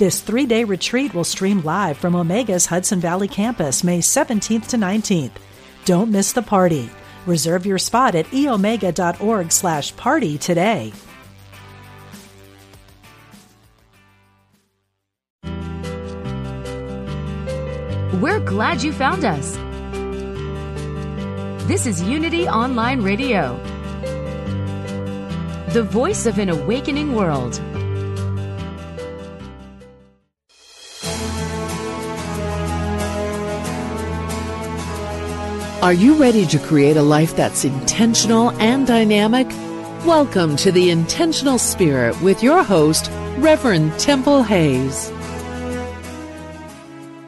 This three day retreat will stream live from Omega's Hudson Valley campus May 17th to 19th. Don't miss the party. Reserve your spot at eomega.org slash party today. We're glad you found us. This is Unity Online Radio, the voice of an awakening world. Are you ready to create a life that's intentional and dynamic? Welcome to the Intentional Spirit with your host, Reverend Temple Hayes.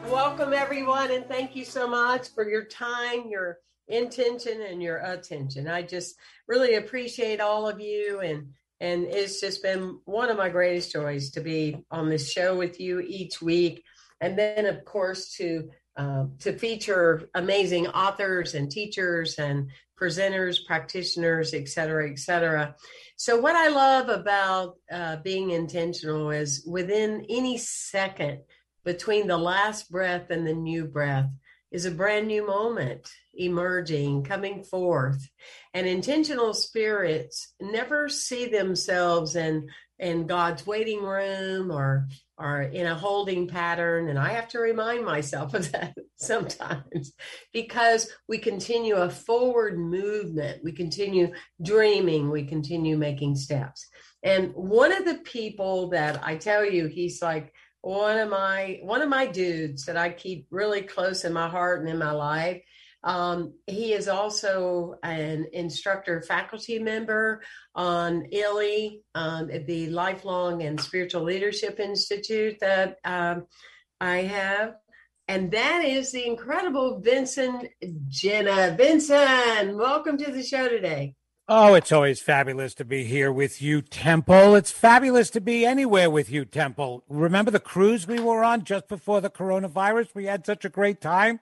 Welcome, everyone, and thank you so much for your time, your intention, and your attention. I just really appreciate all of you, and and it's just been one of my greatest joys to be on this show with you each week, and then of course to uh, to feature amazing authors and teachers and presenters, practitioners, et cetera, et cetera. So, what I love about uh, being intentional is within any second between the last breath and the new breath is a brand new moment emerging, coming forth. And intentional spirits never see themselves in, in God's waiting room or are in a holding pattern. And I have to remind myself of that sometimes because we continue a forward movement, we continue dreaming, we continue making steps. And one of the people that I tell you, he's like one of my one of my dudes that I keep really close in my heart and in my life um, he is also an instructor faculty member on ILLI, um, the Lifelong and Spiritual Leadership Institute that um, I have. And that is the incredible Vincent Genna. Vincent, welcome to the show today. Oh, it's always fabulous to be here with you, Temple. It's fabulous to be anywhere with you, Temple. Remember the cruise we were on just before the coronavirus? We had such a great time.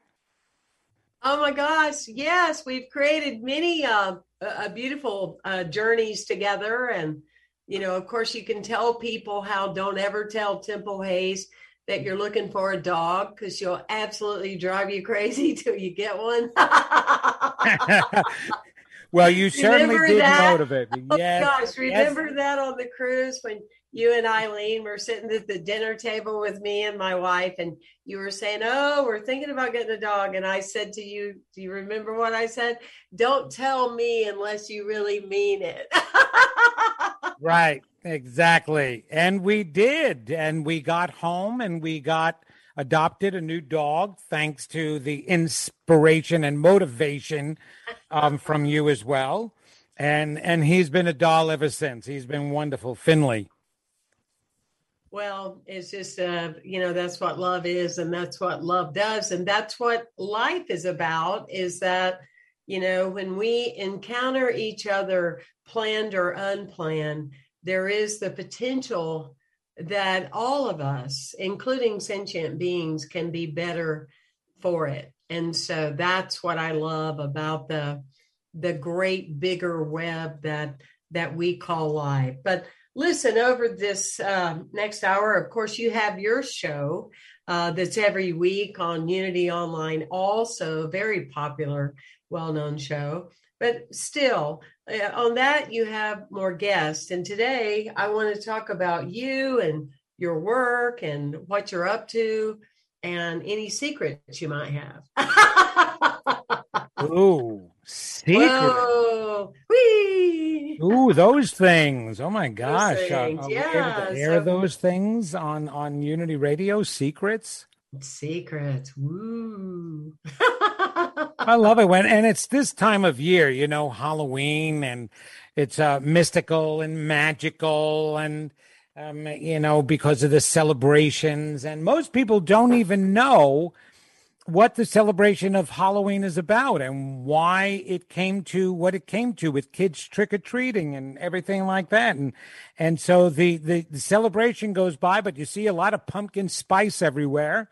Oh my gosh, yes, we've created many uh, uh, beautiful uh, journeys together. And, you know, of course, you can tell people how don't ever tell Temple Hayes that you're looking for a dog because she'll absolutely drive you crazy till you get one. well, you certainly remember did that? of it. Oh Yes, gosh, remember yes. that on the cruise when you and Eileen were sitting at the dinner table with me and my wife, and you were saying, Oh, we're thinking about getting a dog. And I said to you, Do you remember what I said? Don't tell me unless you really mean it. Right, exactly. And we did. And we got home and we got adopted a new dog thanks to the inspiration and motivation um, from you as well. And and he's been a doll ever since. He's been wonderful. Finley. Well, it's just, uh, you know, that's what love is, and that's what love does, and that's what life is about. Is that, you know, when we encounter each other, planned or unplanned, there is the potential that all of us, including sentient beings, can be better for it. And so that's what I love about the the great bigger web that that we call life. But listen over this uh, next hour of course you have your show uh, that's every week on unity online also very popular well-known show. But still uh, on that you have more guests. And today i want to talk about you and your work and what you're up to and any secrets you might have. Ooh, secret. Whoa. Whee! Ooh, those things. Oh my gosh. Things, yeah, air so- those things on, on Unity Radio? Secrets? Secrets. Woo. I love it when, and it's this time of year, you know, Halloween, and it's uh, mystical and magical, and um, you know, because of the celebrations. And most people don't even know what the celebration of Halloween is about and why it came to what it came to with kids trick or treating and everything like that. And and so the, the the celebration goes by, but you see a lot of pumpkin spice everywhere,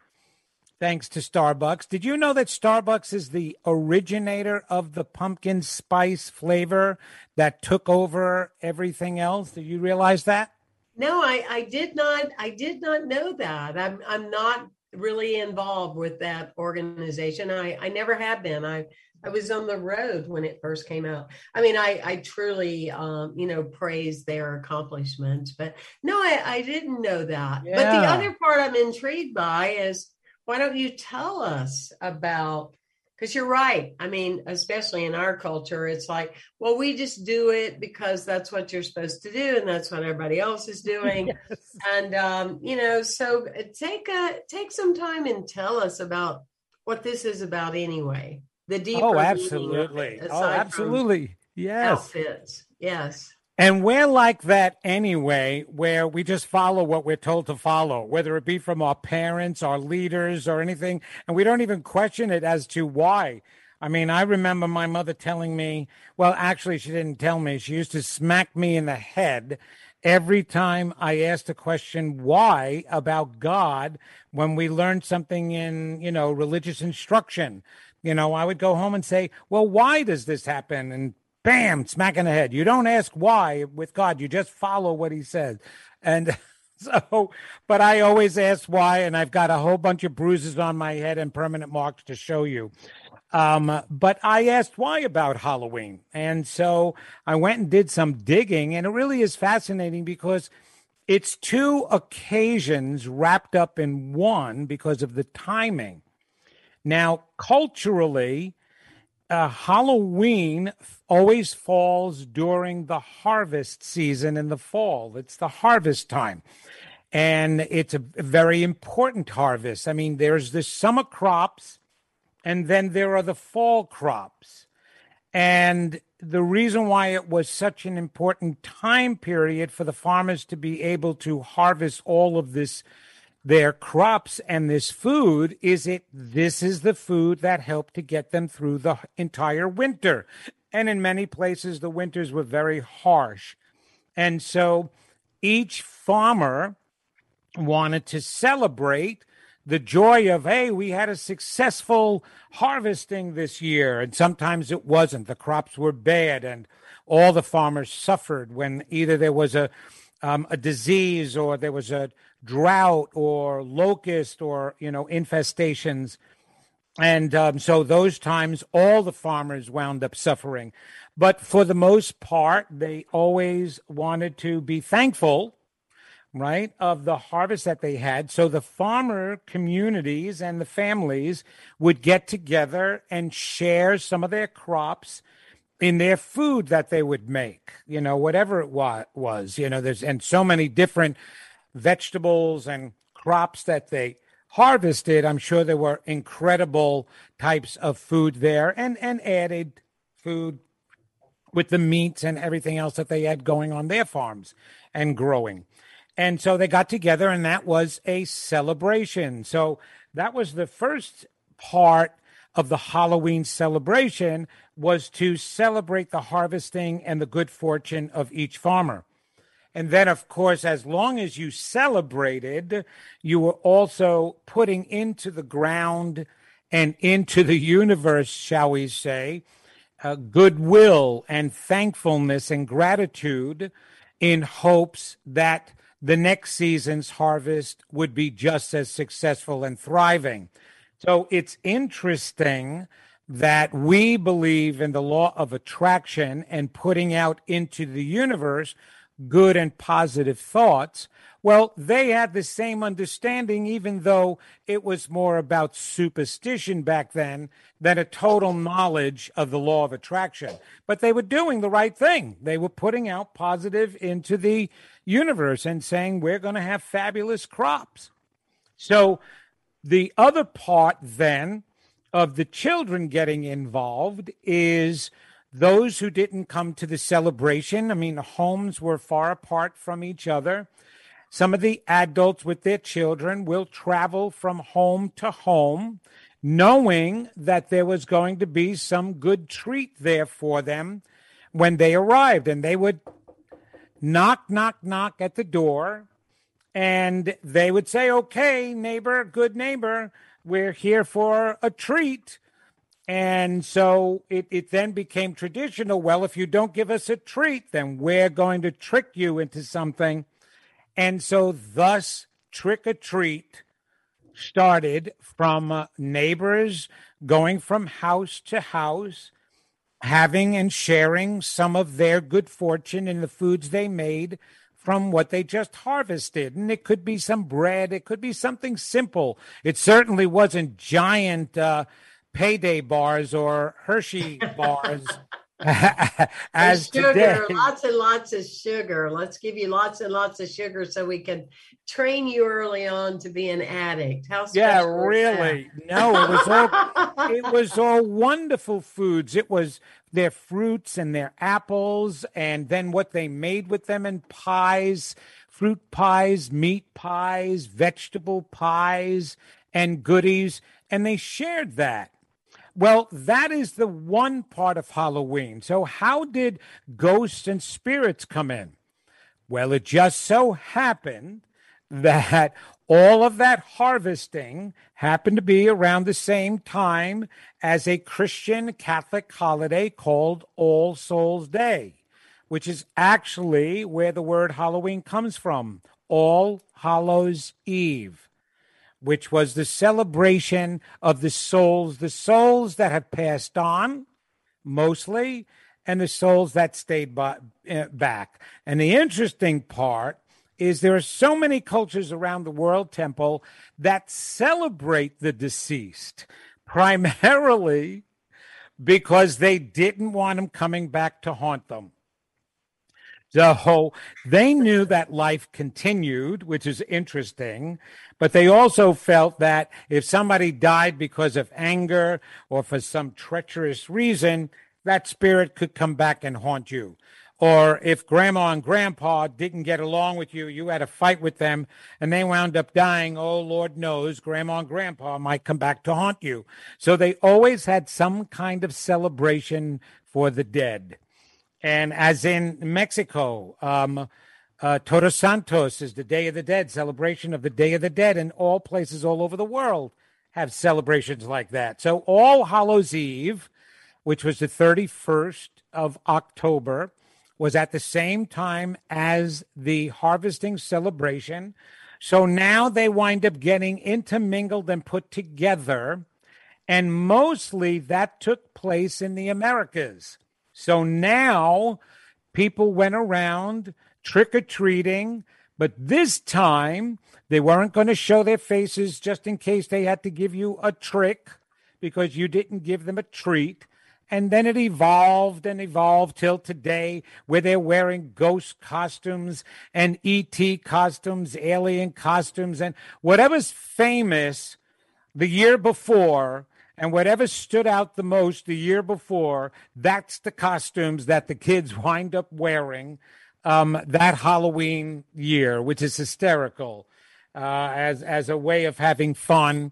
thanks to Starbucks. Did you know that Starbucks is the originator of the pumpkin spice flavor that took over everything else? Did you realize that? No, I, I did not. I did not know that. I'm I'm not really involved with that organization. I, I never have been. I I was on the road when it first came out. I mean, I I truly um, you know praise their accomplishments, but no, I, I didn't know that. Yeah. But the other part I'm intrigued by is why don't you tell us about because you're right. I mean, especially in our culture, it's like, well, we just do it because that's what you're supposed to do, and that's what everybody else is doing. yes. And um, you know, so uh, take a take some time and tell us about what this is about anyway. The deeper. Oh, absolutely. oh, absolutely. Yes. Outfits. Yes. And we're like that anyway, where we just follow what we're told to follow, whether it be from our parents, our leaders, or anything. And we don't even question it as to why. I mean, I remember my mother telling me, well, actually, she didn't tell me. She used to smack me in the head every time I asked a question why about God when we learned something in, you know, religious instruction. You know, I would go home and say, well, why does this happen? And bam, smack in the head. You don't ask why with God, you just follow what he says. And so, but I always ask why, and I've got a whole bunch of bruises on my head and permanent marks to show you. Um, but I asked why about Halloween. And so I went and did some digging, and it really is fascinating because it's two occasions wrapped up in one because of the timing. Now, culturally, uh, Halloween always falls during the harvest season in the fall. It's the harvest time. And it's a very important harvest. I mean, there's the summer crops, and then there are the fall crops. And the reason why it was such an important time period for the farmers to be able to harvest all of this their crops and this food is it this is the food that helped to get them through the entire winter. And in many places the winters were very harsh. And so each farmer wanted to celebrate the joy of hey we had a successful harvesting this year. And sometimes it wasn't. The crops were bad and all the farmers suffered when either there was a um, a disease or there was a drought or locust or you know infestations. And um, so those times all the farmers wound up suffering. But for the most part they always wanted to be thankful right of the harvest that they had. So the farmer communities and the families would get together and share some of their crops in their food that they would make you know whatever it wa- was you know there's and so many different vegetables and crops that they harvested. I'm sure there were incredible types of food there and, and added food with the meats and everything else that they had going on their farms and growing. And so they got together and that was a celebration. So that was the first part of the Halloween celebration was to celebrate the harvesting and the good fortune of each farmer. And then, of course, as long as you celebrated, you were also putting into the ground and into the universe, shall we say, uh, goodwill and thankfulness and gratitude in hopes that the next season's harvest would be just as successful and thriving. So it's interesting that we believe in the law of attraction and putting out into the universe good and positive thoughts. Well, they had the same understanding, even though it was more about superstition back then than a total knowledge of the law of attraction. But they were doing the right thing. They were putting out positive into the universe and saying, we're going to have fabulous crops. So the other part then of the children getting involved is those who didn't come to the celebration, I mean, homes were far apart from each other. some of the adults with their children will travel from home to home, knowing that there was going to be some good treat there for them when they arrived. And they would knock, knock, knock at the door, and they would say, Okay, neighbor, good neighbor, we're here for a treat. And so it, it then became traditional. Well, if you don't give us a treat, then we're going to trick you into something. And so, thus, trick or treat started from uh, neighbors going from house to house, having and sharing some of their good fortune in the foods they made from what they just harvested. And it could be some bread, it could be something simple. It certainly wasn't giant. Uh, payday bars or Hershey bars. as sugar, today. lots and lots of sugar. Let's give you lots and lots of sugar so we can train you early on to be an addict. How yeah, really? No, it was all it was all wonderful foods. It was their fruits and their apples, and then what they made with them in pies, fruit pies, meat pies, vegetable pies, and goodies, and they shared that. Well, that is the one part of Halloween. So, how did ghosts and spirits come in? Well, it just so happened that all of that harvesting happened to be around the same time as a Christian Catholic holiday called All Souls Day, which is actually where the word Halloween comes from All Hallows Eve which was the celebration of the souls, the souls that have passed on, mostly, and the souls that stayed by, uh, back. And the interesting part is there are so many cultures around the world, Temple, that celebrate the deceased, primarily because they didn't want them coming back to haunt them. So they knew that life continued, which is interesting, but they also felt that if somebody died because of anger or for some treacherous reason, that spirit could come back and haunt you. Or if grandma and grandpa didn't get along with you, you had a fight with them and they wound up dying, oh, Lord knows, grandma and grandpa might come back to haunt you. So they always had some kind of celebration for the dead. And as in Mexico, um, uh, Todos Santos is the Day of the Dead, celebration of the Day of the Dead, and all places all over the world have celebrations like that. So All Hallows Eve, which was the 31st of October, was at the same time as the harvesting celebration. So now they wind up getting intermingled and put together. And mostly that took place in the Americas. So now people went around trick or treating, but this time they weren't going to show their faces just in case they had to give you a trick because you didn't give them a treat. And then it evolved and evolved till today, where they're wearing ghost costumes and ET costumes, alien costumes, and whatever's famous the year before and whatever stood out the most the year before, that's the costumes that the kids wind up wearing um, that Halloween year, which is hysterical uh, as as a way of having fun,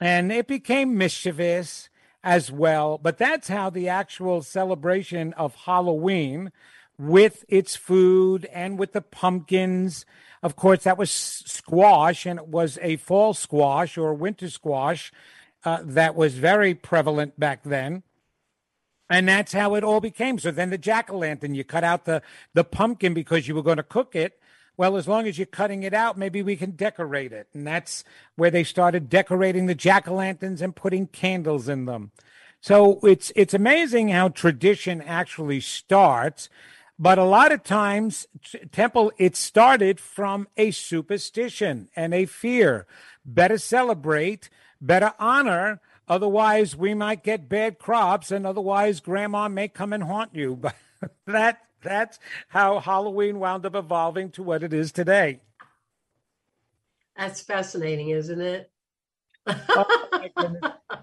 and it became mischievous as well. But that's how the actual celebration of Halloween, with its food and with the pumpkins. Of course, that was squash, and it was a fall squash or winter squash uh, that was very prevalent back then. And that's how it all became. So then the jack o' lantern, you cut out the, the pumpkin because you were going to cook it. Well, as long as you're cutting it out, maybe we can decorate it. And that's where they started decorating the jack o' lanterns and putting candles in them. So it's it's amazing how tradition actually starts. But a lot of times, Temple, it started from a superstition and a fear. Better celebrate better honor. Otherwise, we might get bad crops, and otherwise, grandma may come and haunt you. But that that's how Halloween wound up evolving to what it is today. That's fascinating, isn't it? oh,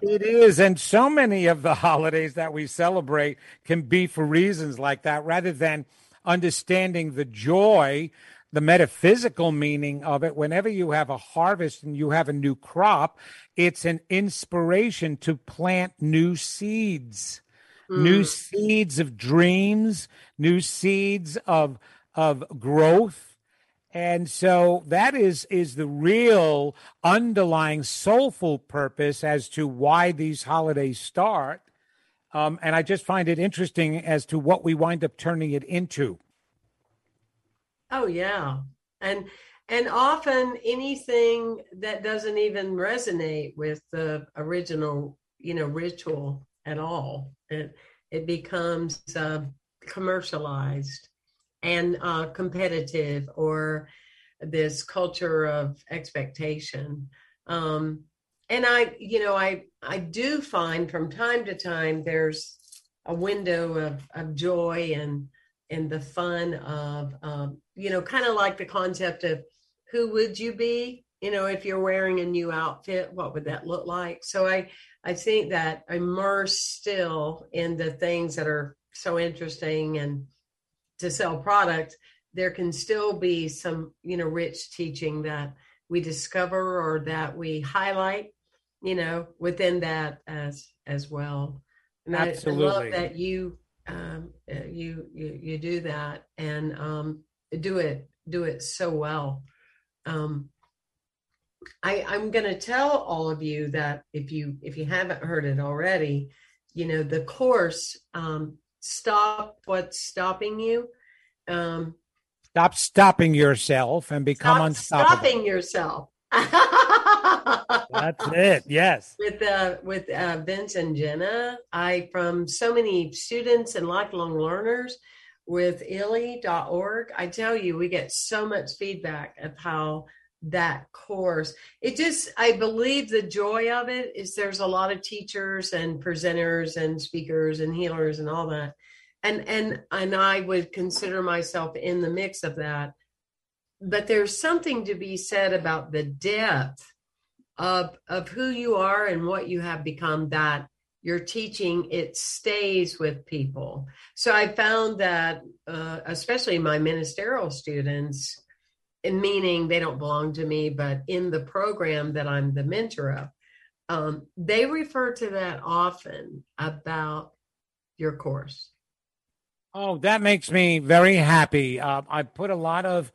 it is. And so many of the holidays that we celebrate can be for reasons like that rather than understanding the joy the metaphysical meaning of it, whenever you have a harvest and you have a new crop, it's an inspiration to plant new seeds, mm. new seeds of dreams, new seeds of of growth. And so that is is the real underlying soulful purpose as to why these holidays start. Um, and I just find it interesting as to what we wind up turning it into. Oh yeah. And and often anything that doesn't even resonate with the original, you know, ritual at all, it it becomes uh, commercialized and uh, competitive or this culture of expectation. Um, and I, you know, I I do find from time to time there's a window of of joy and and the fun of um, you know kind of like the concept of who would you be? You know if you're wearing a new outfit what would that look like? So i i think that immerse still in the things that are so interesting and to sell product there can still be some you know rich teaching that we discover or that we highlight you know within that as as well and Absolutely. I, I love that you um, you, you you do that and um, do it do it so well. Um, I, I'm going to tell all of you that if you if you haven't heard it already, you know the course um, stop what's stopping you. Um, stop stopping yourself and become stop unstoppable. Stopping yourself. That's it. Yes. With uh, with uh, Vincent Genna, I from so many students and lifelong learners with illy.org. I tell you, we get so much feedback of how that course. It just i believe the joy of it is there's a lot of teachers and presenters and speakers and healers and all that. And and and i would consider myself in the mix of that. But there's something to be said about the depth of of who you are and what you have become that you're teaching it stays with people. So i found that uh, especially my ministerial students meaning they don't belong to me but in the program that i'm the mentor of um, they refer to that often about your course. Oh that makes me very happy. Uh, i put a lot of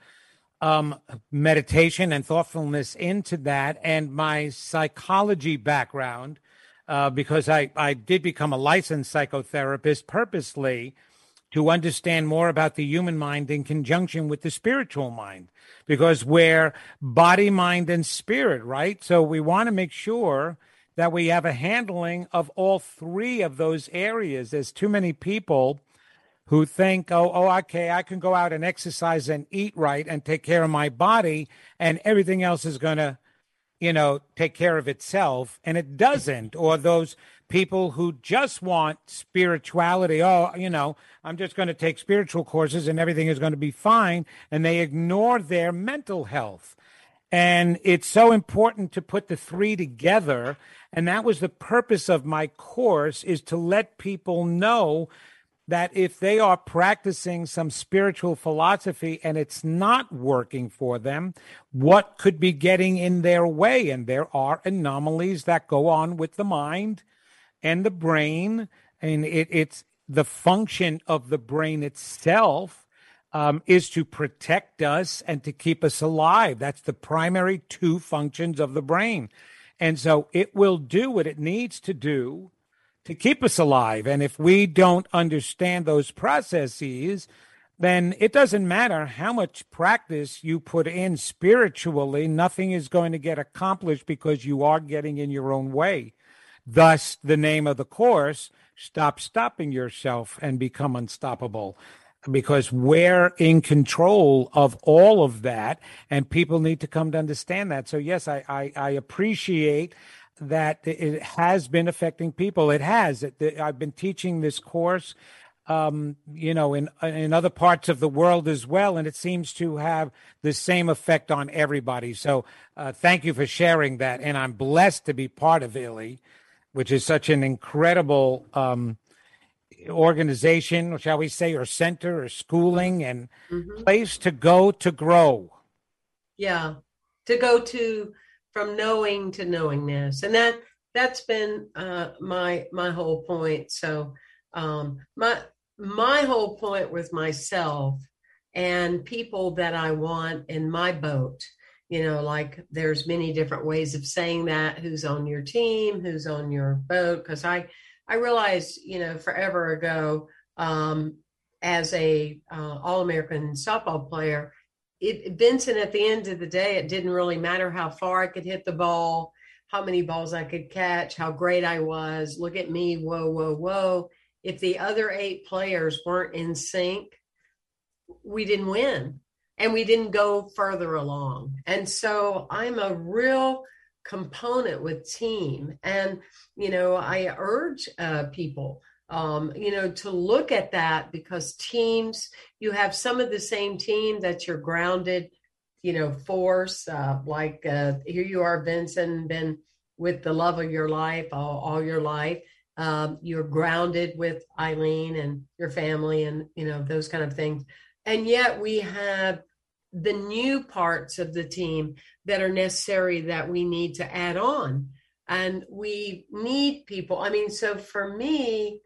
um, meditation and thoughtfulness into that, and my psychology background, uh, because I, I did become a licensed psychotherapist purposely to understand more about the human mind in conjunction with the spiritual mind, because we're body, mind, and spirit, right? So we want to make sure that we have a handling of all three of those areas. There's too many people who think, oh, oh, okay, I can go out and exercise and eat right and take care of my body, and everything else is going to, you know, take care of itself. And it doesn't. Or those people who just want spirituality. Oh, you know, I'm just going to take spiritual courses and everything is going to be fine. And they ignore their mental health. And it's so important to put the three together. And that was the purpose of my course is to let people know that if they are practicing some spiritual philosophy and it's not working for them, what could be getting in their way? And there are anomalies that go on with the mind and the brain. And it, it's the function of the brain itself um, is to protect us and to keep us alive. That's the primary two functions of the brain. And so it will do what it needs to do to keep us alive. And if we don't understand those processes, then it doesn't matter how much practice you put in spiritually, nothing is going to get accomplished because you are getting in your own way. Thus, the name of the course, Stop Stopping Yourself and Become Unstoppable. Because we're in control of all of that, and people need to come to understand that. So, yes, I, I, I appreciate that it has been affecting people. It has. I've been teaching this course, um, you know, in in other parts of the world as well, and it seems to have the same effect on everybody. So, uh, thank you for sharing that, and I'm blessed to be part of ILLY, which is such an incredible. Um, organization, shall we say, or center or schooling and mm-hmm. place to go to grow. Yeah. To go to from knowing to knowingness. And that that's been uh, my my whole point. So um, my my whole point with myself and people that I want in my boat. You know, like there's many different ways of saying that. Who's on your team? Who's on your boat? Because I I realized, you know, forever ago, um, as a uh, All American softball player, it Vincent at the end of the day, it didn't really matter how far I could hit the ball, how many balls I could catch, how great I was. Look at me, whoa, whoa, whoa. If the other eight players weren't in sync, we didn't win and we didn't go further along. And so I'm a real component with team. And, you know, I urge uh, people, um, you know, to look at that because teams, you have some of the same team that you're grounded, you know, force, uh, like uh, here you are, Vincent, been with the love of your life all, all your life. Um, you're grounded with Eileen and your family and, you know, those kind of things. And yet we have the new parts of the team that are necessary that we need to add on. And we need people. I mean, so for me,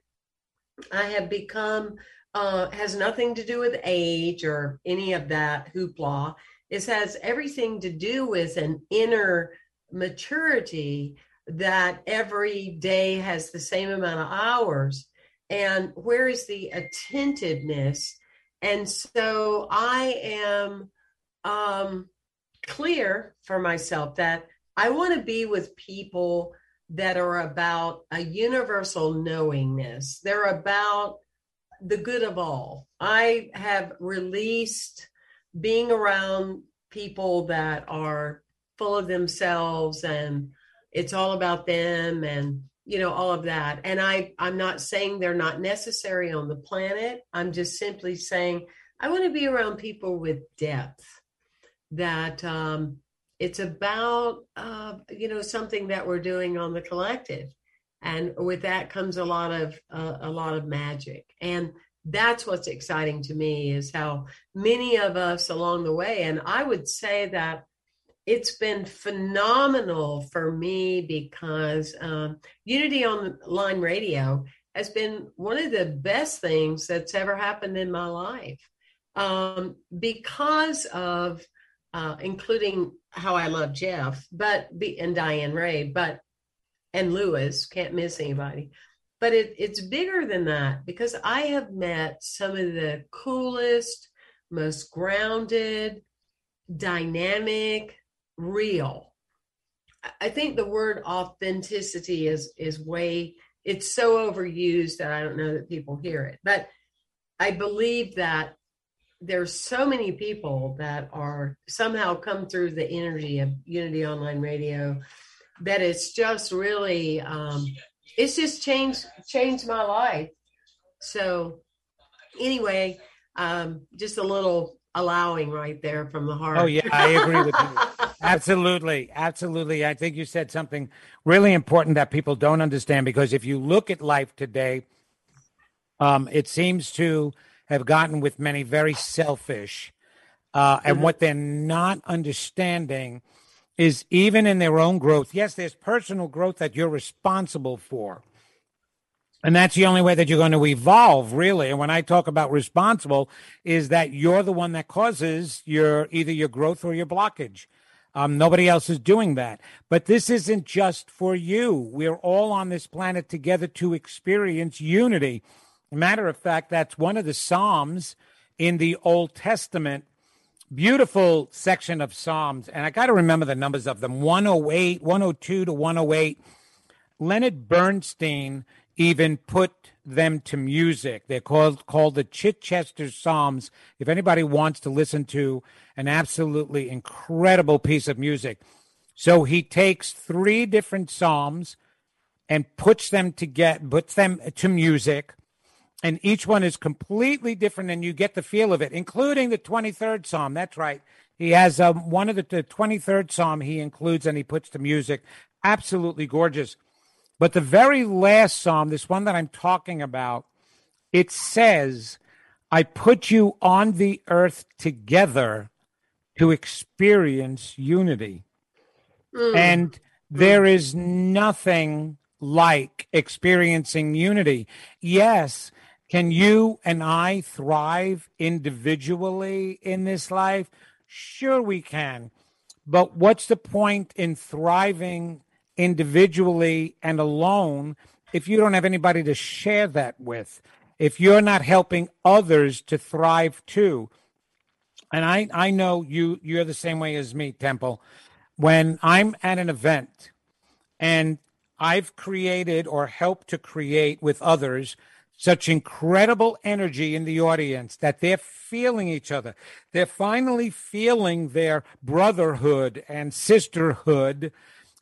I have become, uh, has nothing to do with age or any of that hoopla. It has everything to do with an inner maturity that every day has the same amount of hours. And where is the attentiveness? And so I am um, clear for myself that I want to be with people that are about a universal knowingness. They're about the good of all. I have released being around people that are full of themselves and it's all about them and you know all of that. And i i'm not saying they're not necessary on the planet. I'm just simply saying i want to be around people with depth that um, it's about uh, you know something that we're doing on the collective, and with that comes a lot of uh, a lot of magic, and that's what's exciting to me is how many of us along the way, and I would say that it's been phenomenal for me because um, Unity Online Radio has been one of the best things that's ever happened in my life um, because of uh, including how I love Jeff, but and Diane Ray, but and Lewis can't miss anybody. But it, it's bigger than that because I have met some of the coolest, most grounded, dynamic, real. I think the word authenticity is is way it's so overused that I don't know that people hear it. But I believe that there's so many people that are somehow come through the energy of Unity Online Radio that it's just really um, it's just changed changed my life. So anyway, um, just a little allowing right there from the heart. Oh yeah, I agree with you. absolutely, absolutely. I think you said something really important that people don't understand because if you look at life today, um, it seems to have gotten with many very selfish. Uh, and mm-hmm. what they're not understanding is even in their own growth, yes, there's personal growth that you're responsible for. And that's the only way that you're going to evolve, really. And when I talk about responsible, is that you're the one that causes your either your growth or your blockage. Um, nobody else is doing that. But this isn't just for you. We're all on this planet together to experience unity. Matter of fact, that's one of the Psalms in the Old Testament. Beautiful section of Psalms. And I got to remember the numbers of them 108, 102 to 108. Leonard Bernstein even put them to music. They're called called the Chichester Psalms. If anybody wants to listen to an absolutely incredible piece of music. So he takes three different psalms and puts them to get puts them to music and each one is completely different and you get the feel of it including the 23rd psalm that's right he has um, one of the, the 23rd psalm he includes and he puts to music absolutely gorgeous but the very last psalm this one that i'm talking about it says, I put you on the earth together to experience unity. Mm. And there is nothing like experiencing unity. Yes, can you and I thrive individually in this life? Sure, we can. But what's the point in thriving individually and alone if you don't have anybody to share that with? If you're not helping others to thrive too? And I, I know you you're the same way as me, Temple. When I'm at an event and I've created or helped to create with others such incredible energy in the audience that they're feeling each other. They're finally feeling their brotherhood and sisterhood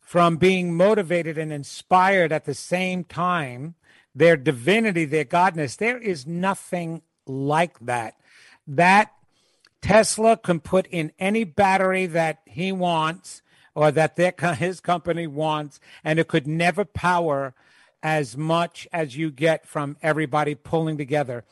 from being motivated and inspired at the same time, their divinity, their godness. There is nothing like that. That Tesla can put in any battery that he wants or that their, his company wants, and it could never power as much as you get from everybody pulling together.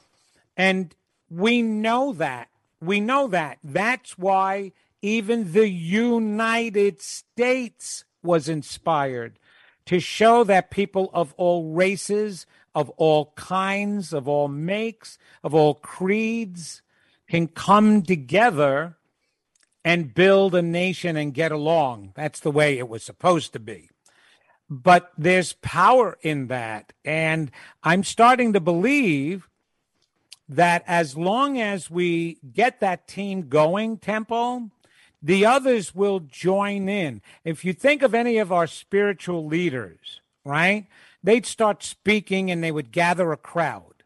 And we know that. We know that. That's why even the United States was inspired to show that people of all races, of all kinds, of all makes, of all creeds can come together and build a nation and get along. That's the way it was supposed to be. But there's power in that. And I'm starting to believe that as long as we get that team going, Temple, the others will join in. If you think of any of our spiritual leaders, right? They'd start speaking and they would gather a crowd.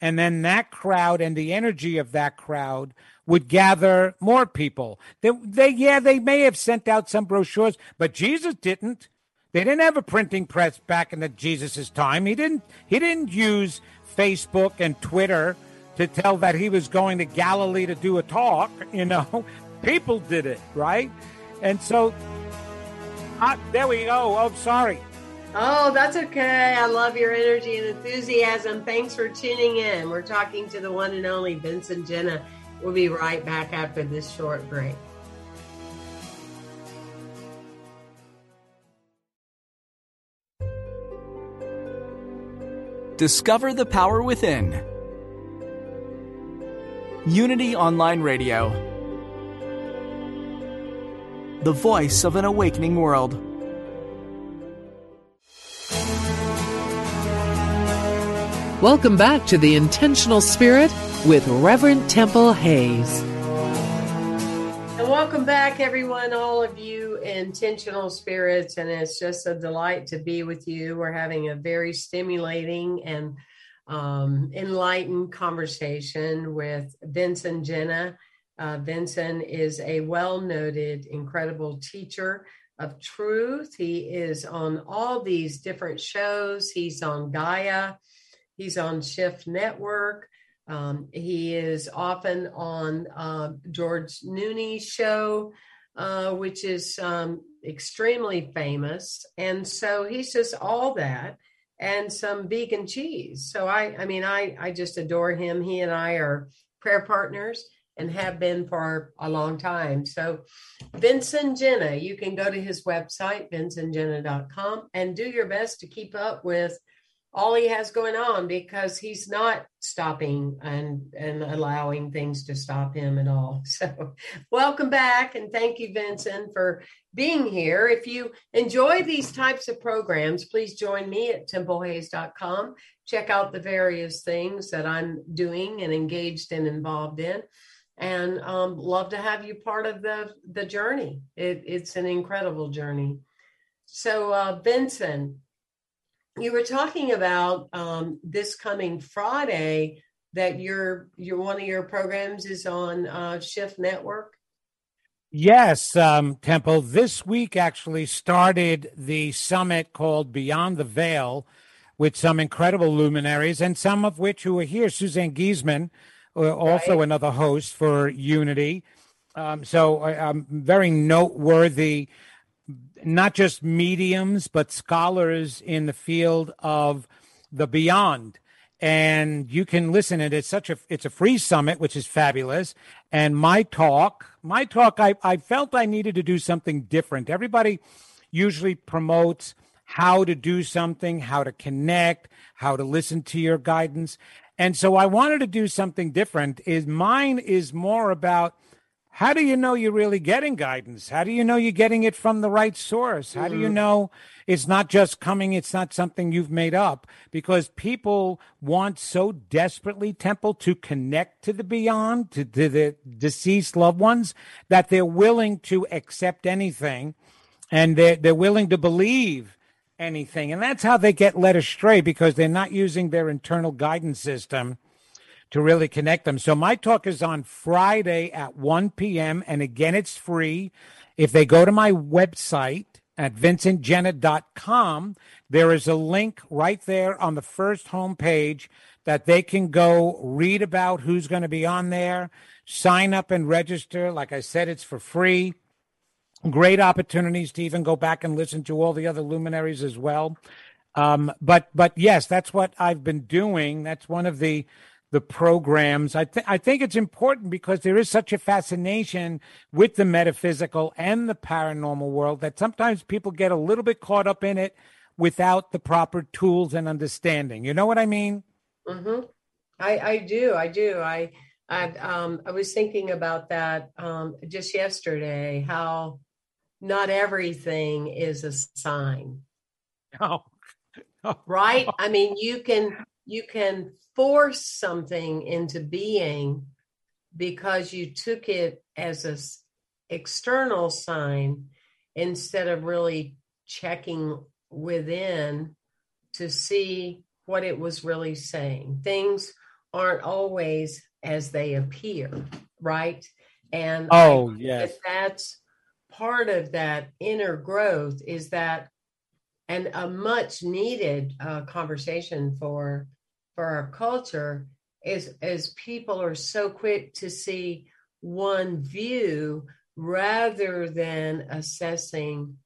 And then that crowd and the energy of that crowd would gather more people. They, they, yeah, they may have sent out some brochures, but Jesus didn't. They didn't have a printing press back in the Jesus's time. He didn't. He didn't use Facebook and Twitter to tell that he was going to Galilee to do a talk. You know, people did it, right? And so, uh, there we go. Oh, sorry. Oh, that's okay. I love your energy and enthusiasm. Thanks for tuning in. We're talking to the one and only Vincent Genna. We'll be right back after this short break. Discover the power within. Unity Online Radio. The voice of an awakening world. Welcome back to the Intentional Spirit with Reverend Temple Hayes. And welcome back, everyone, all of you intentional spirits. And it's just a delight to be with you. We're having a very stimulating and um, enlightened conversation with Vincent Genna. Uh, Vincent is a well noted, incredible teacher of truth. He is on all these different shows, he's on Gaia. He's on Shift Network. Um, he is often on uh, George Noory's show, uh, which is um, extremely famous. And so he's just all that and some vegan cheese. So I, I mean, I, I just adore him. He and I are prayer partners and have been for a long time. So Vincent Genna, you can go to his website, vincentgenna.com, and do your best to keep up with all he has going on because he's not stopping and and allowing things to stop him at all. So welcome back and thank you Vincent for being here. If you enjoy these types of programs, please join me at templehayes.com. Check out the various things that I'm doing and engaged and involved in. And um, love to have you part of the the journey. It, it's an incredible journey. So, uh, Vincent, you were talking about um, this coming Friday that your your one of your programs is on uh, Shift Network. Yes, um, Temple. This week actually started the summit called Beyond the Veil with some incredible luminaries, and some of which who are here. Suzanne Giesemann, uh, also right. another host for Unity. Um, so I'm very noteworthy not just mediums, but scholars in the field of the beyond. and you can listen. And it's such a it's a free summit, which is fabulous. And my talk, my talk, I I felt I needed to do something different. Everybody usually promotes how to do something, how to connect, how to listen to your guidance. And so I wanted to do something different. Is mine is more about how do you know you're really getting guidance? How do you know you're getting it from the right source? How do you mm-hmm. know it's not just coming, it's not something you've made up? Because people want so desperately, Temple, to connect to the beyond, to, to the deceased loved ones, that they're willing to accept anything and they're, they're willing to believe anything. And that's how they get led astray because they're not using their internal guidance system to really connect them. So my talk is on Friday at 1 p.m. And again, it's free. If they go to my website at vincentgenna.com, there is a link right there on the first homepage that they can go read about who's going to be on there, sign up and register. Like I said, it's for free. Great opportunities to even go back and listen to all the other luminaries as well. Um, but but yes, that's what I've been doing. That's one of the the programs. I, th- I think it's important because there is such a fascination with the metaphysical and the paranormal world that sometimes people get a little bit caught up in it without the proper tools and understanding. You know what I mean? Mm-hmm. I, I do. I do. I, I, um, I was thinking about that um, just yesterday, how not everything is a sign. Oh. Right? I mean, you can you can force something into being because you took it as a external sign instead of really checking within to see what it was really saying things aren't always as they appear right and oh yes that's part of that inner growth is that and a much needed uh, conversation for for our culture is as people are so quick to see one view rather than assessing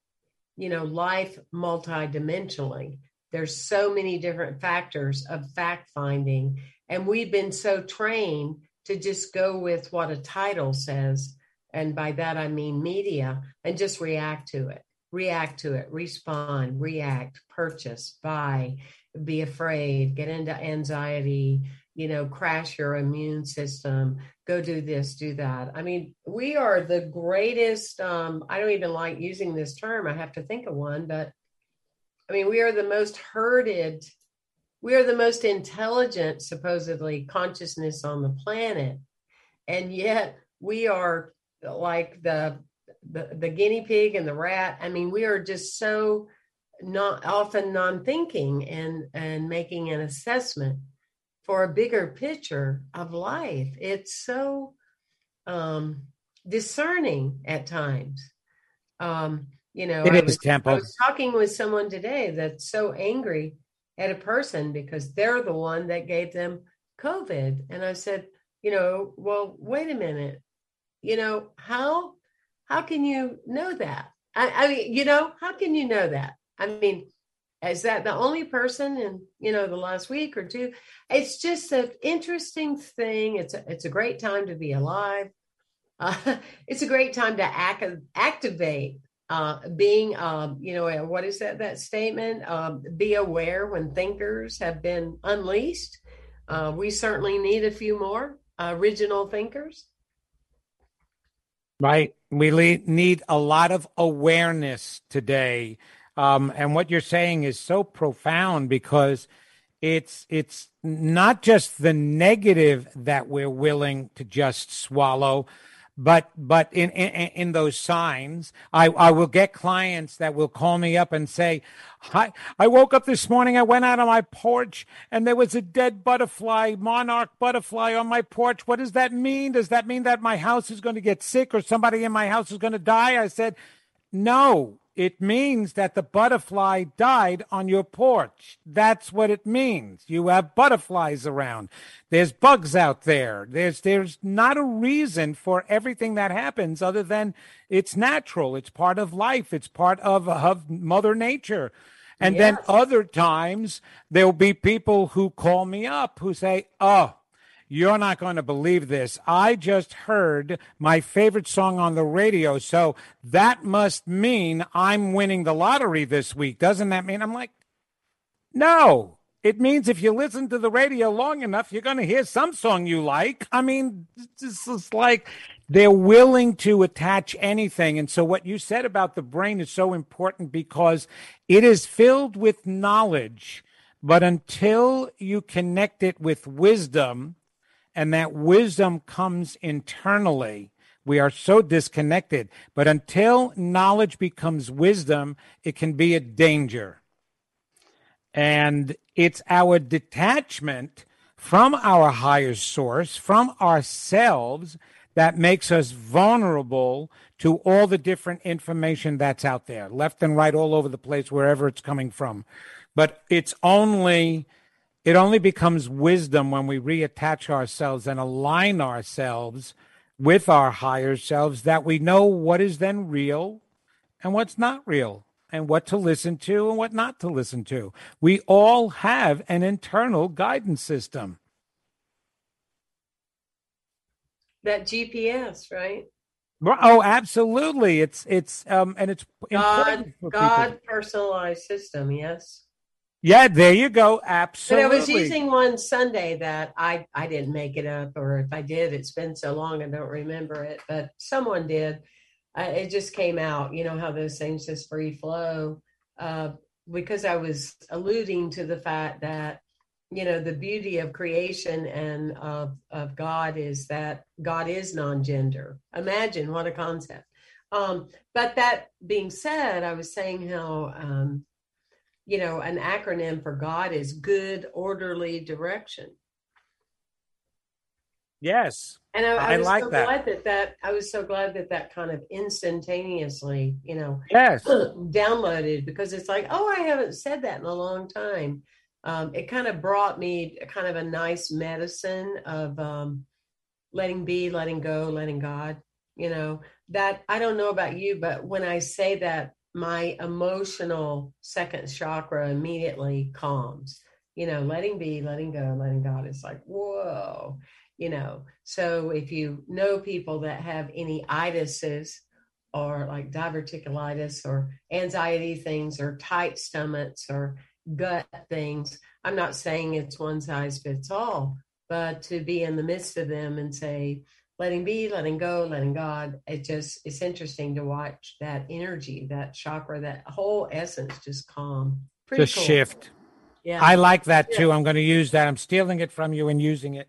you know life multidimensionally. There's so many different factors of fact finding and we've been so trained to just go with what a title says and by that i mean media and just react to it react to it respond react purchase buy be afraid, get into anxiety, you know, crash your immune system, go do this, do that. I mean, we are the greatest. Um, I don't even like using this term. I have to think of one, but I mean, we are the most herded, we are the most intelligent, supposedly, consciousness on the planet. And yet we are like the the, the guinea pig and the rat. I mean, we are just so not often non-thinking and and making an assessment for a bigger picture of life. It's so um discerning at times. Um you know I, was, I was talking with someone today that's so angry at a person because they're the one that gave them covid. And i said you know well wait a minute you know how how can you know that I, I mean you know how can you know that I mean, is that the only person in you know the last week or two? It's just an interesting thing. It's a, it's a great time to be alive. Uh, it's a great time to act, activate uh, being, um, you know, what is that that statement? Um, be aware when thinkers have been unleashed. Uh, we certainly need a few more original thinkers. Right. We need a lot of awareness today um, and what you're saying is so profound because it's it's not just the negative that we're willing to just swallow, but but in in, in those signs, I, I will get clients that will call me up and say, "I I woke up this morning. I went out on my porch and there was a dead butterfly, monarch butterfly, on my porch. What does that mean? Does that mean that my house is going to get sick or somebody in my house is going to die?" I said, "No." It means that the butterfly died on your porch. That's what it means. You have butterflies around. There's bugs out there. There's there's not a reason for everything that happens other than it's natural. It's part of life. It's part of, of Mother Nature. And Yes. then other times there'll be people who call me up who say, Oh, you're not going to believe this. I just heard my favorite song on the radio. So that must mean I'm winning the lottery this week. Doesn't that mean? I'm like, no. It means if you listen to the radio long enough, you're going to hear some song you like. I mean, this is like they're willing to attach anything. And so, what you said about the brain is so important because it is filled with knowledge. But until you connect it with wisdom, and that wisdom comes internally, we are so disconnected. But until knowledge becomes wisdom, it can be a danger. And it's our detachment from our higher source, from ourselves, that makes us vulnerable to all the different information that's out there, left and right, all over the place, wherever it's coming from. But it's only it only becomes wisdom when we reattach ourselves and align ourselves with our higher selves that we know what is then real and what's not real and what to listen to and what not to listen to. We all have an internal guidance system. That GPS, right? Oh, absolutely. It's it's um and it's God, God people. personalized system. Yes. Yeah, there you go. Absolutely. But. I was using one Sunday that I I didn't make it up, or if I did, it's been so long I don't remember it. But someone did. I, it just came out. You know how those things just free flow. Uh, because I was alluding to the fact that you know the beauty of creation and of of God is that God is non-gender. Imagine what a concept. Um, but that being said, I was saying how um, you know an acronym for God is good orderly direction. yes. And I, I, I was like so that. glad that that I was so glad that that kind of instantaneously, you know, Yes. downloaded because it's like, oh, I haven't said that in a long time. Um, it kind of brought me kind of a nice medicine of um, letting be, letting go, letting God. You know that I don't know about you, but when I say that, my emotional second chakra immediately calms. You know, letting be, letting go, letting God. It's like whoa. You know, so if you know people that have any itises or like diverticulitis or anxiety things or tight stomachs or gut things. I'm not saying it's one size fits all, but to be in the midst of them and say, letting be, letting go, letting God, it just, it's interesting to watch that energy, that chakra, that whole essence just calm. Pretty Just cool. shift. Yeah. I like that too. I'm going to use that. I'm stealing it from you and using it.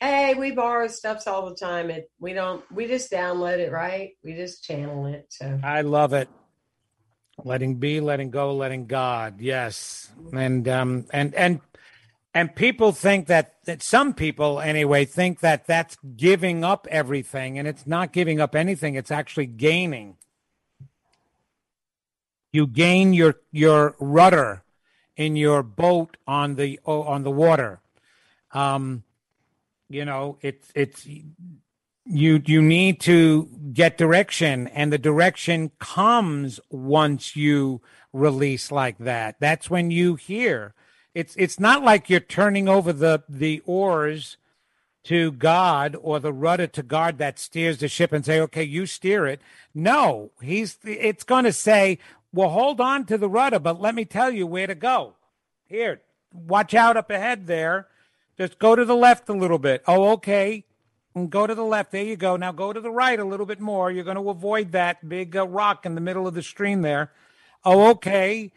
hey, we borrow stuffs all the time. It, we don't, we just download it, right? We just channel it. So I love it. Letting be, letting go, letting God. Yes. And um and and and people think that that some people anyway think that that's giving up everything. And it's not giving up anything. It's actually gaining. You gain your your rudder in your boat on the on the water. Um you know it's it's you you need to get direction. And the direction comes once you release like that. That's when you hear it's it's not like you're turning over the the oars to God or the rudder to God that steers the ship and say, okay, you steer it. No, he's it's going to say, well, hold on to the rudder, but let me tell you where to go. Here, watch out up ahead there. Just go to the left a little bit. Oh, okay. And go to the left. There you go. Now go to the right a little bit more. You're going to avoid that big uh, rock in the middle of the stream there. Oh, okay.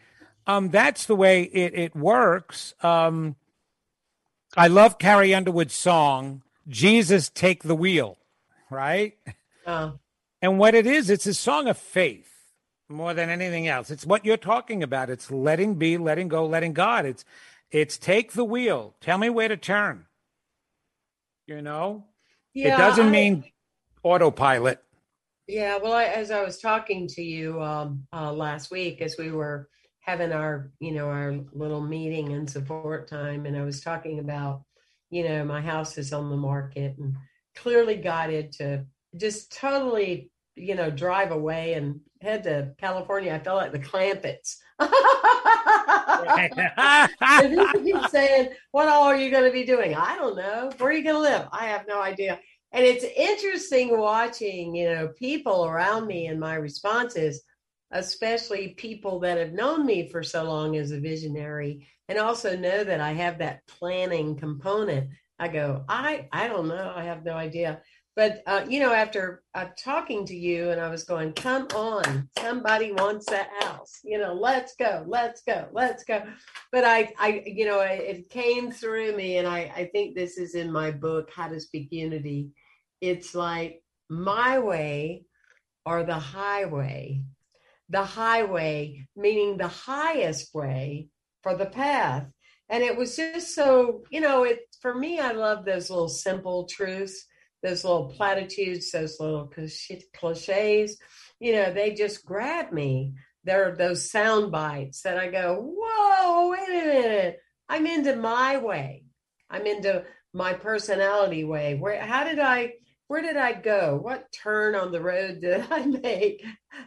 Um, that's the way it, it works. Um, I love Carrie Underwood's song, Jesus Take the Wheel, right? uh, And what it is, it's a song of faith more than anything else. It's what you're talking about. It's letting be, letting go, letting God. It's it's take the wheel. Tell me where to turn. You know? yeah, it doesn't I- mean autopilot. Yeah, well, I, as I was talking to you um, uh, last week, as we were having our, you know, our little meeting and support time, and I was talking about, you know, my house is on the market and clearly guided to just totally, you know, drive away and head to California. I felt like the Clampetts he keeps saying, What all are you going to be doing? I don't know. Where are you going to live? I have no idea. And it's interesting watching, you know, people around me and my responses, especially people that have known me for so long as a visionary and also know that I have that planning component. I go, I I don't know. I have no idea. But uh, you know, after uh, talking to you, and I was going, "Come on, somebody wants that house. You know, let's go, let's go, let's go." But I, I, you know, it came through me, and I, I think this is in my book, How to Speak Unity. It's like my way or the highway. The highway, meaning the highest way for the path. And it was just so, you know, it for me, I love those little simple truths those little platitudes, those little cliches, you know, they just grab me. There are those sound bites that I go, whoa, wait a minute. I'm into my way. I'm into my personality way. Where how did I where did I go? What turn on the road did I make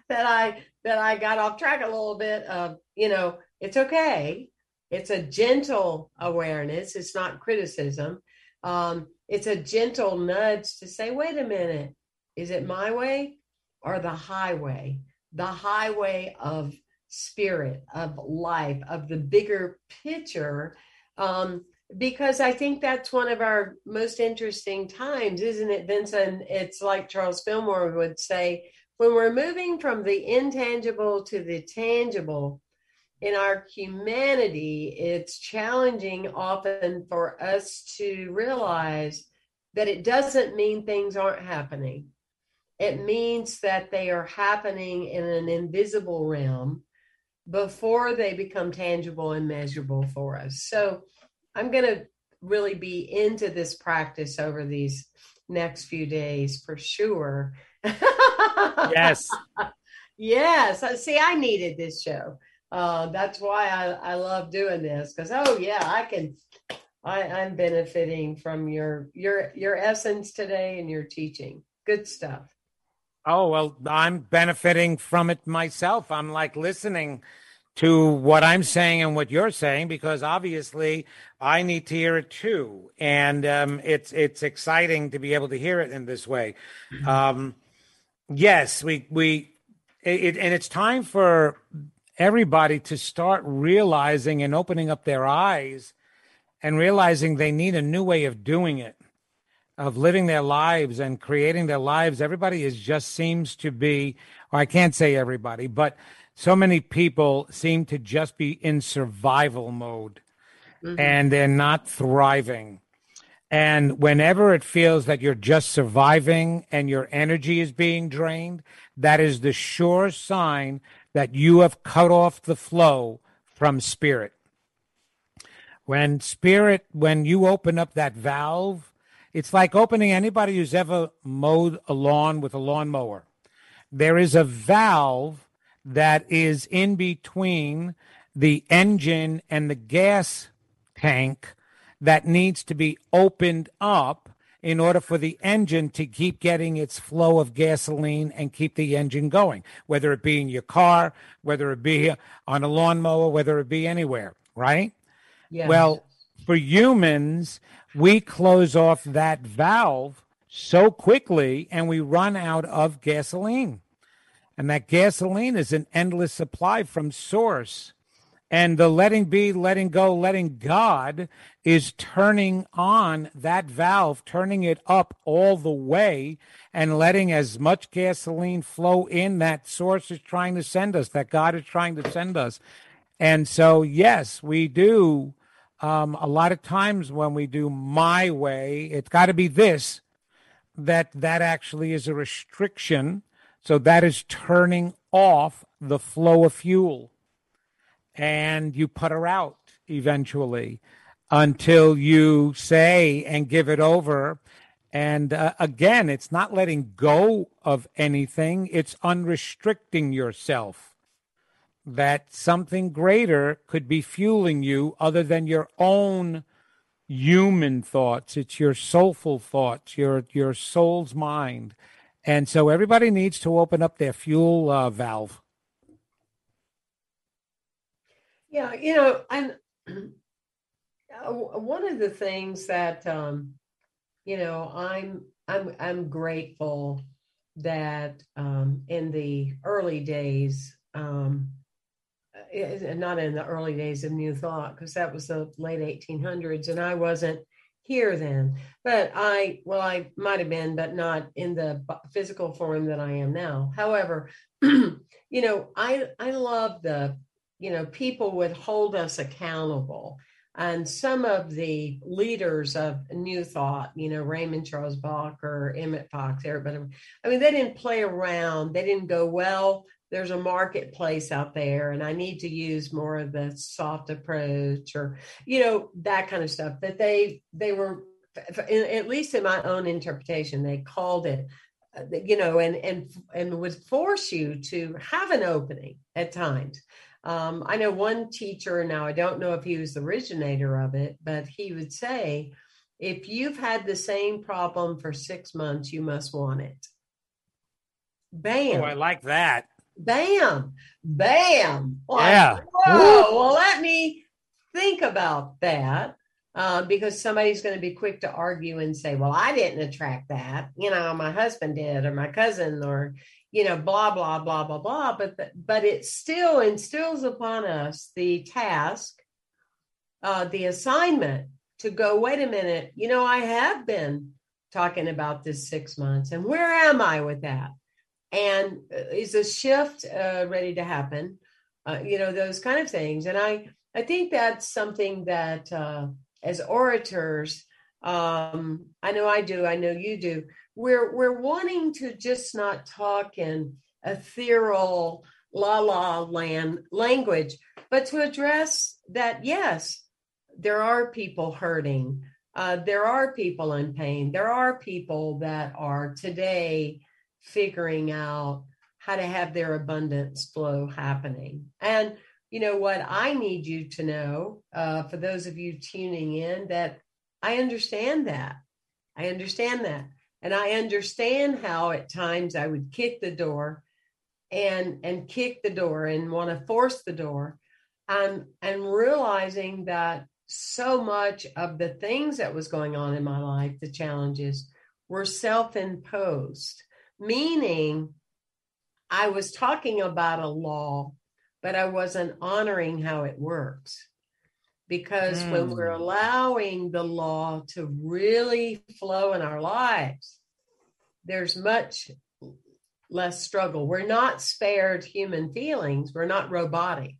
that I that I got off track a little bit of, you know, it's okay. It's a gentle awareness. It's not criticism. Um, it's a gentle nudge to say, wait a minute, is it my way or the highway? The highway of spirit, of life, of the bigger picture. Um, because I think that's one of our most interesting times, isn't it, Vincent? It's like Charles Fillmore would say when we're moving from the intangible to the tangible, in our humanity, it's challenging often for us to realize that it doesn't mean things aren't happening. It means that they are happening in an invisible realm before they become tangible and measurable for us. So I'm going to really be into this practice over these next few days for sure. Yes. yes. See, I needed this show uh, that's why I, I love doing this because oh yeah I can I, I'm benefiting from your your your essence today and your teaching. Good stuff. Oh well, I'm benefiting from it myself. I'm like listening to what I'm saying and what you're saying because obviously I need to hear it too, and um, it's it's exciting to be able to hear it in this way. Um, yes, we we it, and it's time for everybody to start realizing and opening up their eyes and realizing they need a new way of doing it, of living their lives and creating their lives. Everybody is just seems to be, or I can't say everybody, but so many people seem to just be in survival mode mm-hmm. and they're not thriving. And whenever it feels that you're just surviving and your energy is being drained, that is the sure sign that you have cut off the flow from spirit. When spirit, when you open up that valve, it's like opening anybody who's ever mowed a lawn with a lawnmower. There is a valve that is in between the engine and the gas tank that needs to be opened up in order for the engine to keep getting its flow of gasoline and keep the engine going, whether it be in your car, whether it be on a lawnmower, whether it be anywhere, right? Well, for humans, we close off that valve so quickly and we run out of gasoline. And that gasoline is an endless supply from source. And the letting be, letting go, letting God is turning on that valve, turning it up all the way and letting as much gasoline flow in that source is trying to send us, that God is trying to send us. And so, yes, we do. Um, a lot of times when we do my way, it's got to be this, that that actually is a restriction. So that is turning off the flow of fuel and you put her out eventually until you say and give it over. And uh, again, it's not letting go of anything, it's unrestricting yourself. That something greater could be fueling you other than your own human thoughts. It's your soulful thoughts, your, your soul's mind. And so everybody needs to open up their fuel uh, valve. Yeah, you know, and one of the things that um, you know, I'm I'm I'm grateful that um, in the early days, um, not in the early days of New Thought, because that was the late 1800s, and I wasn't here then. But I, well, I might have been, but not in the physical form that I am now. However, you know, I I love the, you know, people would hold us accountable and some of the leaders of New Thought, you know, Raymond Charles Barker or Emmett Fox, everybody, I mean, they didn't play around. They didn't go, well, there's a marketplace out there and I need to use more of the soft approach or, you know, that kind of stuff. That they, they were, at least in my own interpretation, they called it uh, you know and and and would force you to have an opening at times um, I know one teacher now, I don't know if he was the originator of it, but he would say, if you've had the same problem for six months, you must want it. Bam. Oh, I like that. Bam. Bam. Like, yeah. Whoa. Well, let me think about that. Uh, because somebody's going to be quick to argue and say, well, I didn't attract that. You know, my husband did, or my cousin, or, you know, blah, blah, blah, blah, blah. But, the, but it still instills upon us the task, uh, the assignment to go, wait a minute, you know, I have been talking about this six months and where am I with that? And uh, is a shift uh, ready to happen? Uh, you know, those kind of things. And I, I think that's something that uh, as orators, um, I know I do, I know you do, we're we're wanting to just not talk in ethereal la la land language, but to address that yes, there are people hurting. Uh, there are people in pain. There are people that are today figuring out how to have their abundance flow happening. And you know what? I need you to know, uh, for those of you tuning in, that I understand that. I understand that. And I understand how at times I would kick the door and and kick the door and want to force the door. And and realizing that so much of the things that was going on in my life the challenges were self-imposed meaning i was talking about a law but i wasn't honoring how it works because mm. when we're hmm. allowing the law to really flow in our lives, there's much less struggle. We're not spared human feelings, we're not robotic,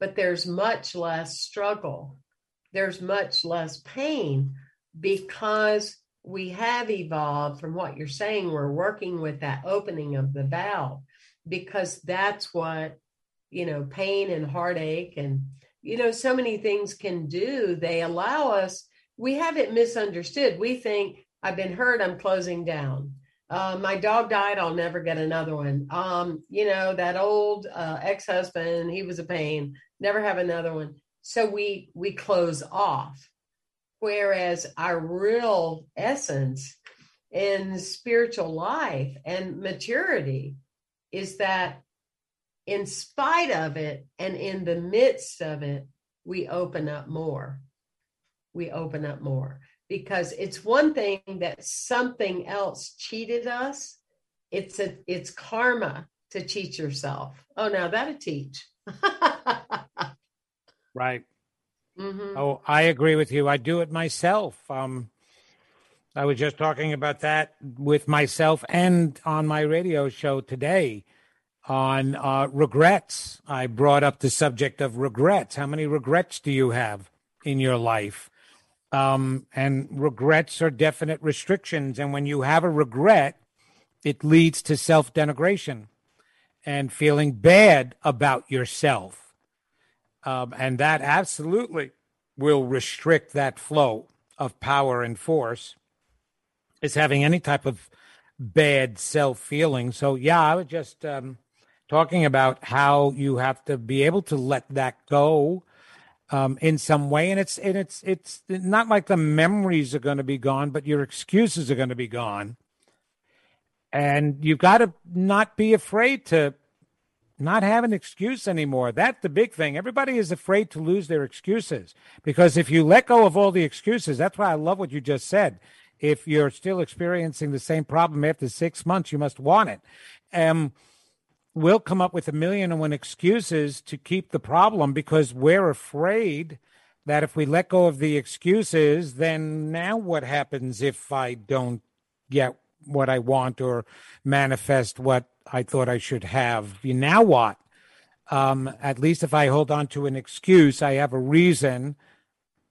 but there's much less struggle. There's much less pain because we have evolved from what you're saying. We're working with that opening of the valve because that's what, you know, pain and heartache and you know, so many things can do. They allow us, we have it misunderstood. We think, I've been hurt, I'm closing down. Uh, my dog died, I'll never get another one. Um, you know, that old uh, ex husband, he was a pain, never have another one. So we we close off. Whereas our real essence in spiritual life and maturity is that in spite of it and in the midst of it, we open up more. We open up more because it's one thing that something else cheated us. It's a it's karma to cheat yourself. Oh, now that'll teach. right. Mm-hmm. Oh, I agree with you. I do it myself. Um, I was just talking about that with myself and on my radio show today on uh, regrets. I brought up the subject of regrets. How many regrets do you have in your life? Um, and regrets are definite restrictions. And when you have a regret, it leads to self denigration and feeling bad about yourself. Um, and that absolutely will restrict that flow of power and force, is having any type of bad self feeling. So, yeah, I would just. Um, talking about how you have to be able to let that go um, in some way, and it's and it's it's not like the memories are going to be gone, but your excuses are going to be gone, and you've got to not be afraid to not have an excuse anymore. That's the big thing. Everybody is afraid to lose their excuses because if you let go of all the excuses, that's why I love what you just said. If you're still experiencing the same problem after six months, you must want it. Um, we'll come up with a million and one excuses to keep the problem because we're afraid that if we let go of the excuses, then now what happens if I don't get what I want or manifest what I thought I should have. You now what? Um, at least if I hold on to an excuse, I have a reason,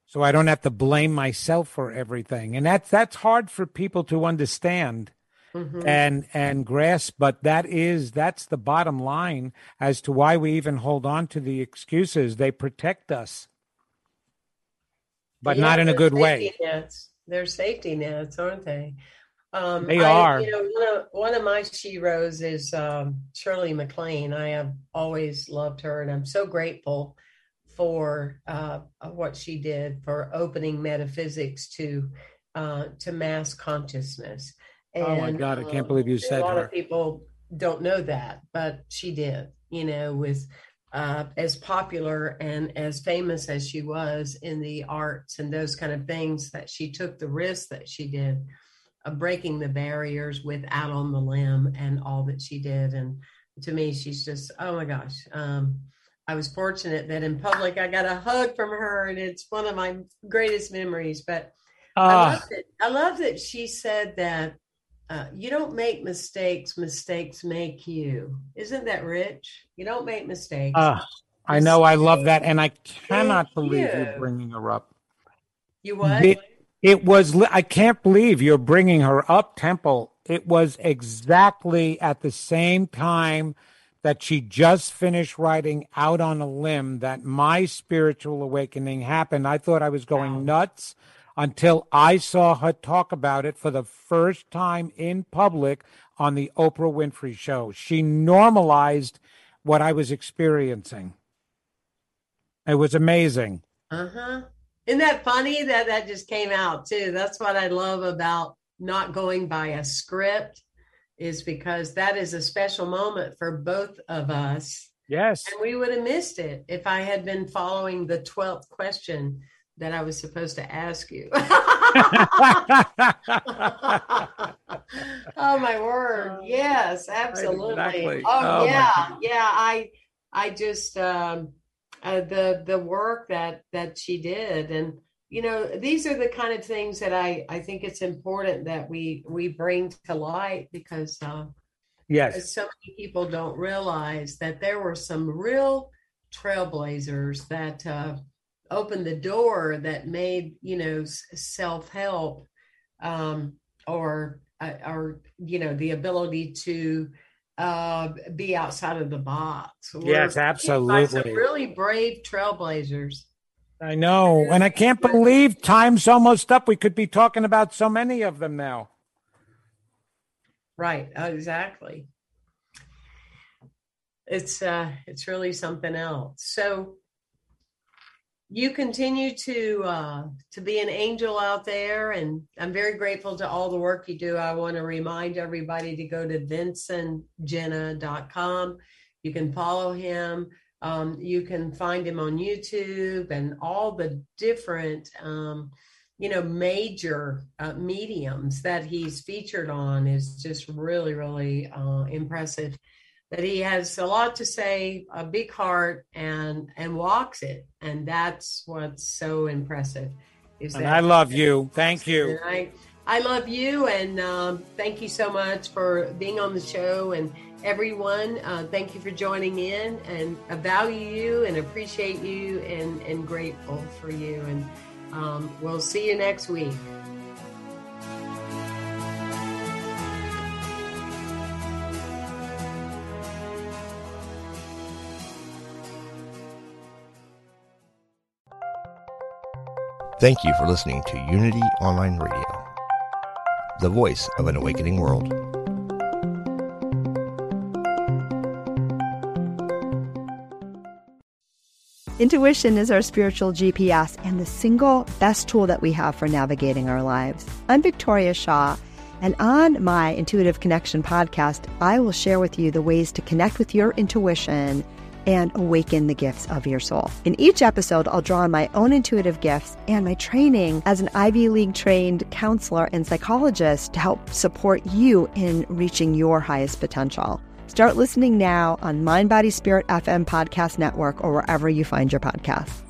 so I don't have to blame myself for everything. And that's that's hard for people to understand mm-hmm. and and grasp. But that is that's the bottom line as to why we even hold on to the excuses. They protect us, but yeah, not in a good way. Nets. They're safety nets, aren't they? Um, they are. I, you know, one of, one of my sheroes is um, Shirley MacLaine. I have always loved her, and I'm so grateful for uh, what she did for opening metaphysics to uh, to mass consciousness. And, oh my God! I can't um, believe you said that a lot her. of people don't know that, but she did. You know, with uh, as popular and as famous as she was in the arts and those kind of things, that she took the risk that she did of breaking the barriers with out on the limb and all that she did. And to me, she's just, oh my gosh. Um, I was fortunate that in public I got a hug from her, and it's one of my greatest memories. But uh, I, ah. love that, I love that she said that uh, you don't make mistakes, mistakes make you. Isn't that rich? You don't make mistakes. Uh, I know, I love that, and I cannot believe you. are bringing her up. You what? It, it was, I can't believe you're bringing her up, Temple. It was exactly at the same time that she just finished writing Out on a Limb that my spiritual awakening happened. I thought I was going wow. nuts until I saw her talk about it for the first time in public on the Oprah Winfrey show. She normalized what I was experiencing. It was amazing. Uh huh. Isn't that funny that that just came out too? That's what I love about not going by a script is because that is a special moment for both of us. Yes. And we would have missed it if I had been following the 12th question that I was supposed to ask you. oh my word. Yes, absolutely. Exactly. Oh, oh yeah. Yeah, I I just um uh, the the work that that she did and you know these are the kind of things that i i think it's important that we we bring to light because uh yes so many people don't realize that there were some real trailblazers that uh opened the door that made you know self-help um or uh, or you know the ability to uh, be outside of the box. We're yes, absolutely. really brave trailblazers. I know. And I can't believe time's almost up. We could be talking about so many of them now. Right, exactly. It's uh it's really something else. So you continue to uh, to be an angel out there and i'm very grateful to all the work you do. I want to remind everybody to go to vincentgenna.com you can follow him. Um, you can find him on youtube and all the different um, you know major uh, mediums that he's featured on is just really really uh, impressive that he has a lot to say, a big heart, and and walks it, and that's what's so impressive. Is and that I love you. Thank you. I I love you, and um, thank you so much for being on the show, and everyone. Uh, thank you for joining in, and I value you, and appreciate you, and and grateful for you, and um, we'll see you next week. Thank you for listening to Unity Online Radio, the voice of an awakening world. Intuition is our spiritual GPS and the single best tool that we have for navigating our lives. I'm Victoria Shaw And on my Intuitive Connection podcast, I will share with you the ways to connect with your intuition and awaken the gifts of your soul. In each episode, I'll draw on my own intuitive gifts and my training as an Ivy League trained counselor and psychologist to help support you in reaching your highest potential. Start listening now on Mind Body Spirit FM Podcast Network or wherever you find your podcasts.